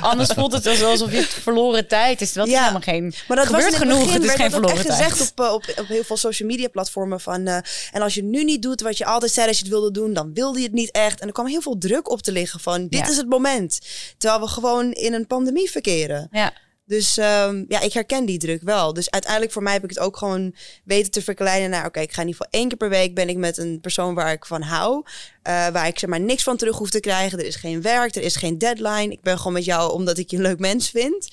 Anders voelt het alsof je het verloren tijd is. Dat is helemaal geen. Maar dat gebeurt was genoeg. Het is geen verloren tijd. gezegd op, op, op heel veel social media platformen van. en als je nu niet doet wat je altijd zei dat je het wilde doen, dan wilde je het niet echt. En er kwam heel veel druk op te liggen van dit is het moment. Terwijl we gewoon in een pandemie verkeren. Ja. Dus um, ja, ik herken die druk wel. Dus uiteindelijk voor mij heb ik het ook gewoon weten te verkleinen naar... oké, ik ga in ieder geval één keer per week ben ik met een persoon waar ik van hou. Uh, waar ik zeg maar niks van terug hoef te krijgen. Er is geen werk, er is geen deadline. Ik ben gewoon met jou omdat ik je een leuk mens vind.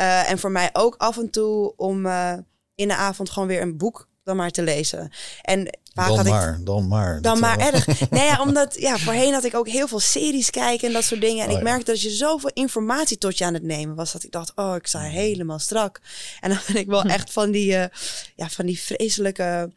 Uh, en voor mij ook af en toe om uh, in de avond gewoon weer een boek dan maar te lezen. En dan had maar, ik, dan maar. Dan maar erg. nee, ja, omdat ja, voorheen had ik ook heel veel series kijken en dat soort dingen. En ik oh merkte dat je zoveel informatie tot je aan het nemen was. Dat ik dacht, oh, ik sta helemaal strak. En dan ben ik wel echt van die, uh, ja, van die vreselijke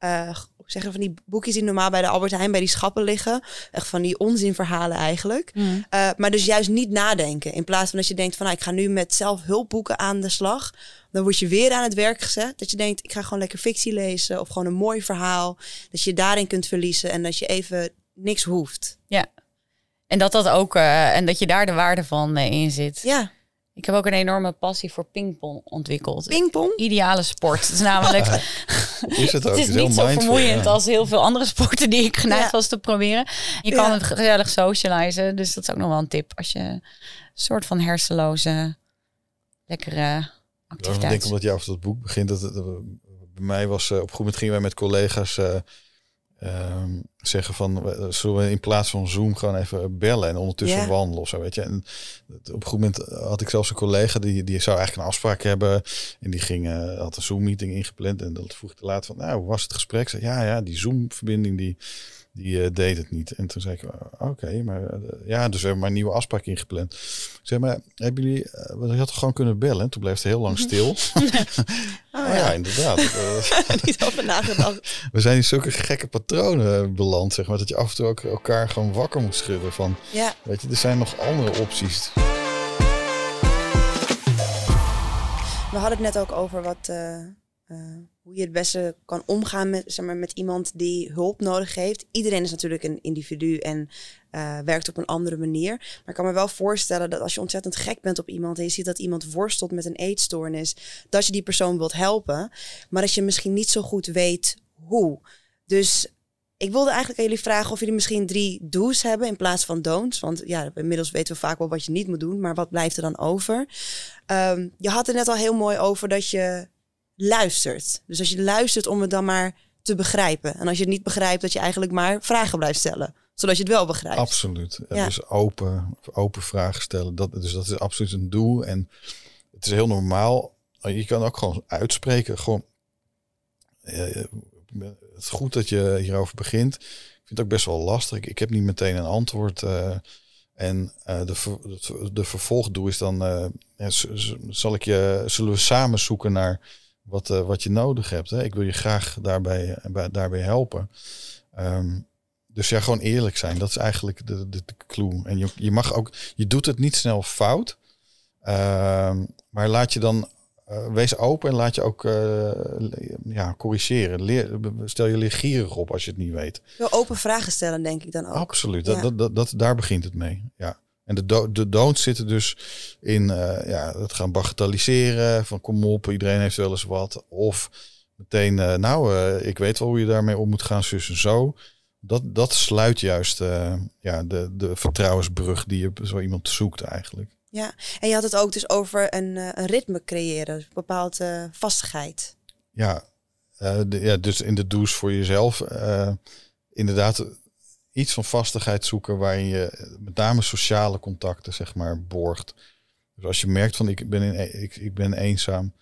uh, zeggen van die boekjes die normaal bij de Albert Heijn bij die schappen liggen. Echt van die onzinverhalen eigenlijk. Mm. Uh, maar dus juist niet nadenken. In plaats van dat je denkt van nou, ik ga nu met zelfhulpboeken aan de slag. Dan word je weer aan het werk gezet. Dat je denkt, ik ga gewoon lekker fictie lezen of gewoon een mooi verhaal. Dat je daarin kunt verliezen en dat je even niks hoeft. Ja. En dat dat ook, uh, en dat je daar de waarde van uh, in zit. Ja. Ik heb ook een enorme passie voor pingpong ontwikkeld. Pingpong? Ideale sport. Het is namelijk. is het, ook? het is niet zo vermoeiend als heel veel andere sporten die ik geneigd was te proberen. Je kan het gezellig socializen. Dus dat is ook nog wel een tip. Als je een soort van hersenloze, lekkere activiteit. Ik denk omdat je af dat boek begint. Dat, dat, bij mij was uh, op goed moment gingen wij met collega's. Uh, um, zeggen van zullen we in plaats van Zoom gewoon even bellen en ondertussen wandelen of zo, weet je. En op een goed moment had ik zelfs een collega die, die zou eigenlijk een afspraak hebben en die ging, uh, had een Zoom meeting ingepland en dat vroeg ik te laat van, nou, hoe was het gesprek? Zei, ja, ja, die Zoom verbinding die die uh, deed het niet. En toen zei ik, oh, oké, maar uh, ja, dus we hebben maar een nieuwe afspraak ingepland. Ik zei, maar hebben jullie, uh, je had toch gewoon kunnen bellen? Toen bleef het heel lang stil. oh, ja. inderdaad. niet over nagedacht. We zijn in zulke gekke patronen beland, zeg maar, dat je af en toe ook elkaar gewoon wakker moet schudden van, ja. weet je, er zijn nog andere opties. We hadden het net ook over wat uh, hoe je het beste kan omgaan met, zeg maar, met iemand die hulp nodig heeft. Iedereen is natuurlijk een individu en uh, werkt op een andere manier. Maar ik kan me wel voorstellen dat als je ontzettend gek bent op iemand en je ziet dat iemand worstelt met een eetstoornis, dat je die persoon wilt helpen, maar dat je misschien niet zo goed weet hoe. Dus ik wilde eigenlijk aan jullie vragen of jullie misschien drie do's hebben in plaats van don'ts. Want ja, inmiddels weten we vaak wel wat je niet moet doen, maar wat blijft er dan over? Um, je had er net al heel mooi over dat je luistert. Dus als je luistert om het dan maar te begrijpen. En als je het niet begrijpt, dat je eigenlijk maar vragen blijft stellen. Zodat je het wel begrijpt. Absoluut. Ja. Dus open, open vragen stellen. Dat, dus dat is absoluut een doel. En het is heel normaal. Je kan ook gewoon uitspreken. Gewoon, eh, het is goed dat je hierover begint. Ik vind het ook best wel lastig. Ik, heb niet meteen een antwoord. Uh, en uh, de, de vervolgdoel is dan, uh, zal ik je, zullen we samen zoeken naar wat, uh, wat je nodig hebt. Hè? Ik wil je graag daarbij, daarbij helpen. Um, dus ja, gewoon eerlijk zijn. Dat is eigenlijk de, de, de clue. En je, je mag ook, je doet het niet snel fout. Um, maar laat je dan uh, wees open en laat je ook uh, ja, corrigeren. Leer, stel je leergierig op als je het niet weet. Open vragen stellen, denk ik dan ook. Absoluut, ja. dat, dat, dat, daar begint het mee. En de, do de don'ts zitten dus in uh, ja, het gaan bagatelliseren. Van kom op, iedereen heeft wel eens wat. Of meteen, nou, ik weet wel hoe je daarmee om moet gaan, zus en zo. Dat, dat sluit juist ja, de, de vertrouwensbrug die je zo iemand zoekt eigenlijk. Ja, en je had het ook dus over een, een ritme creëren, dus een bepaalde uh, vastigheid. Ja, de, ja, dus in de douche voor jezelf. inderdaad, iets van vastigheid zoeken waarin je met name sociale contacten, zeg maar, borgt. Dus als je merkt van ik ben, in, ik, ik ben eenzaam,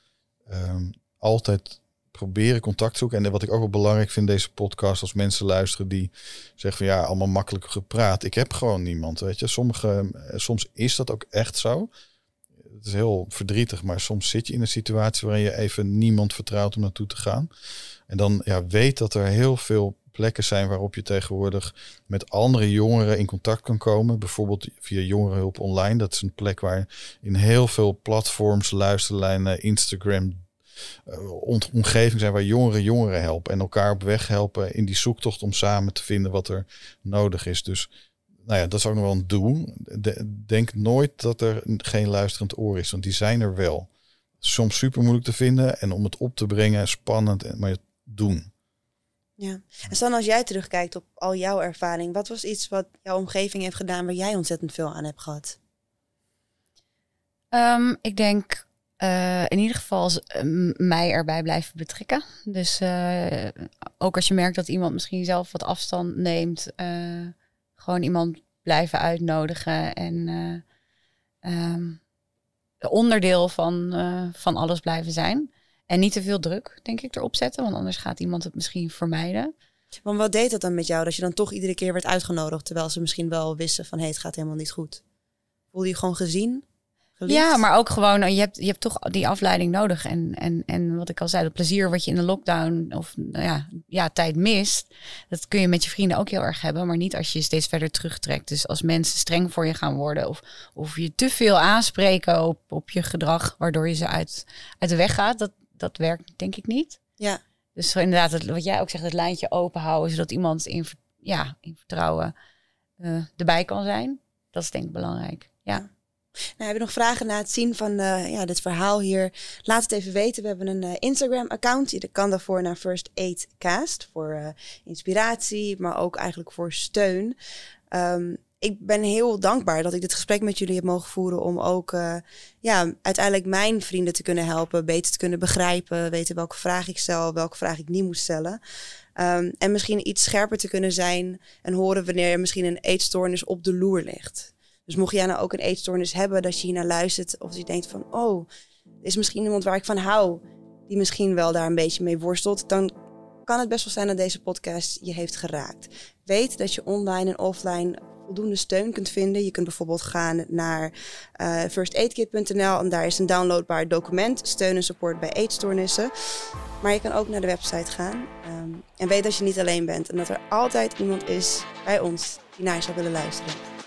um, altijd proberen contact zoeken. En wat ik ook wel belangrijk vind deze podcast, als mensen luisteren die zeggen van ja, allemaal makkelijk gepraat. Ik heb gewoon niemand, weet je. Sommige, eh, soms is dat ook echt zo. Het is heel verdrietig, maar soms zit je in een situatie waarin je even niemand vertrouwt om naartoe te gaan. En dan ja, weet dat er heel veel plekken zijn waarop je tegenwoordig met andere jongeren in contact kan komen. Bijvoorbeeld via Jongerenhulp Online. Dat is een plek waar in heel veel platforms, luisterlijnen, Instagram, uh, omgeving zijn waar jongeren jongeren helpen en elkaar op weg helpen in die zoektocht om samen te vinden wat er nodig is. Dus nou ja, dat is ook nog wel een doel. denk nooit dat er geen luisterend oor is, want die zijn er wel. Soms super moeilijk te vinden en om het op te brengen, spannend, maar doen. Ja, en dan als jij terugkijkt op al jouw ervaring, wat was iets wat jouw omgeving heeft gedaan waar jij ontzettend veel aan hebt gehad? Um, ik denk uh, in ieder geval uh, mij erbij blijven betrekken. Dus uh, ook als je merkt dat iemand misschien zelf wat afstand neemt, gewoon iemand blijven uitnodigen en um, onderdeel van, van alles blijven zijn. En niet te veel druk, denk ik, erop zetten, want anders gaat iemand het misschien vermijden. Want wat deed dat dan met jou, dat je dan toch iedere keer werd uitgenodigd, terwijl ze misschien wel wisten van hé, hey, het gaat helemaal niet goed? Voelde je gewoon gezien? Ja, maar ook gewoon, je hebt, je hebt toch die afleiding nodig. En, en, en wat ik al zei, het plezier wat je in de lockdown of nou ja, ja, tijd mist, dat kun je met je vrienden ook heel erg hebben, maar niet als je steeds verder terugtrekt. Dus als mensen streng voor je gaan worden of, of je te veel aanspreken op, op je gedrag, waardoor je ze uit, uit de weg gaat, dat, dat werkt denk ik niet. Ja. Dus inderdaad, het, wat jij ook zegt, het lijntje open houden, zodat iemand in, ja, in vertrouwen uh, erbij kan zijn. Dat is denk ik belangrijk. ja. Nou, heb je nog vragen na het zien van uh, ja, dit verhaal hier? Laat het even weten. We hebben een uh, Instagram-account. Je kan daarvoor naar First Aid Cast voor inspiratie, maar ook eigenlijk voor steun. Um, ik ben heel dankbaar dat ik dit gesprek met jullie heb mogen voeren om ook ja, uiteindelijk mijn vrienden te kunnen helpen, beter te kunnen begrijpen, weten welke vraag ik stel, welke vraag ik niet moet stellen. Um, en misschien iets scherper te kunnen zijn en horen wanneer er misschien een eetstoornis op de loer ligt. Dus mocht jij nou ook een eetstoornis hebben, dat je hier naar luistert of je denkt van, oh, is misschien iemand waar ik van hou, die misschien wel daar een beetje mee worstelt, dan kan het best wel zijn dat deze podcast je heeft geraakt. Weet dat je online en offline voldoende steun kunt vinden. Je kunt bijvoorbeeld gaan naar uh, firstaidkit.nl en daar is een downloadbaar document, steun en support bij eetstoornissen. Maar je kan ook naar de website gaan um, en weet dat je niet alleen bent en dat er altijd iemand is bij ons die naar je zou willen luisteren.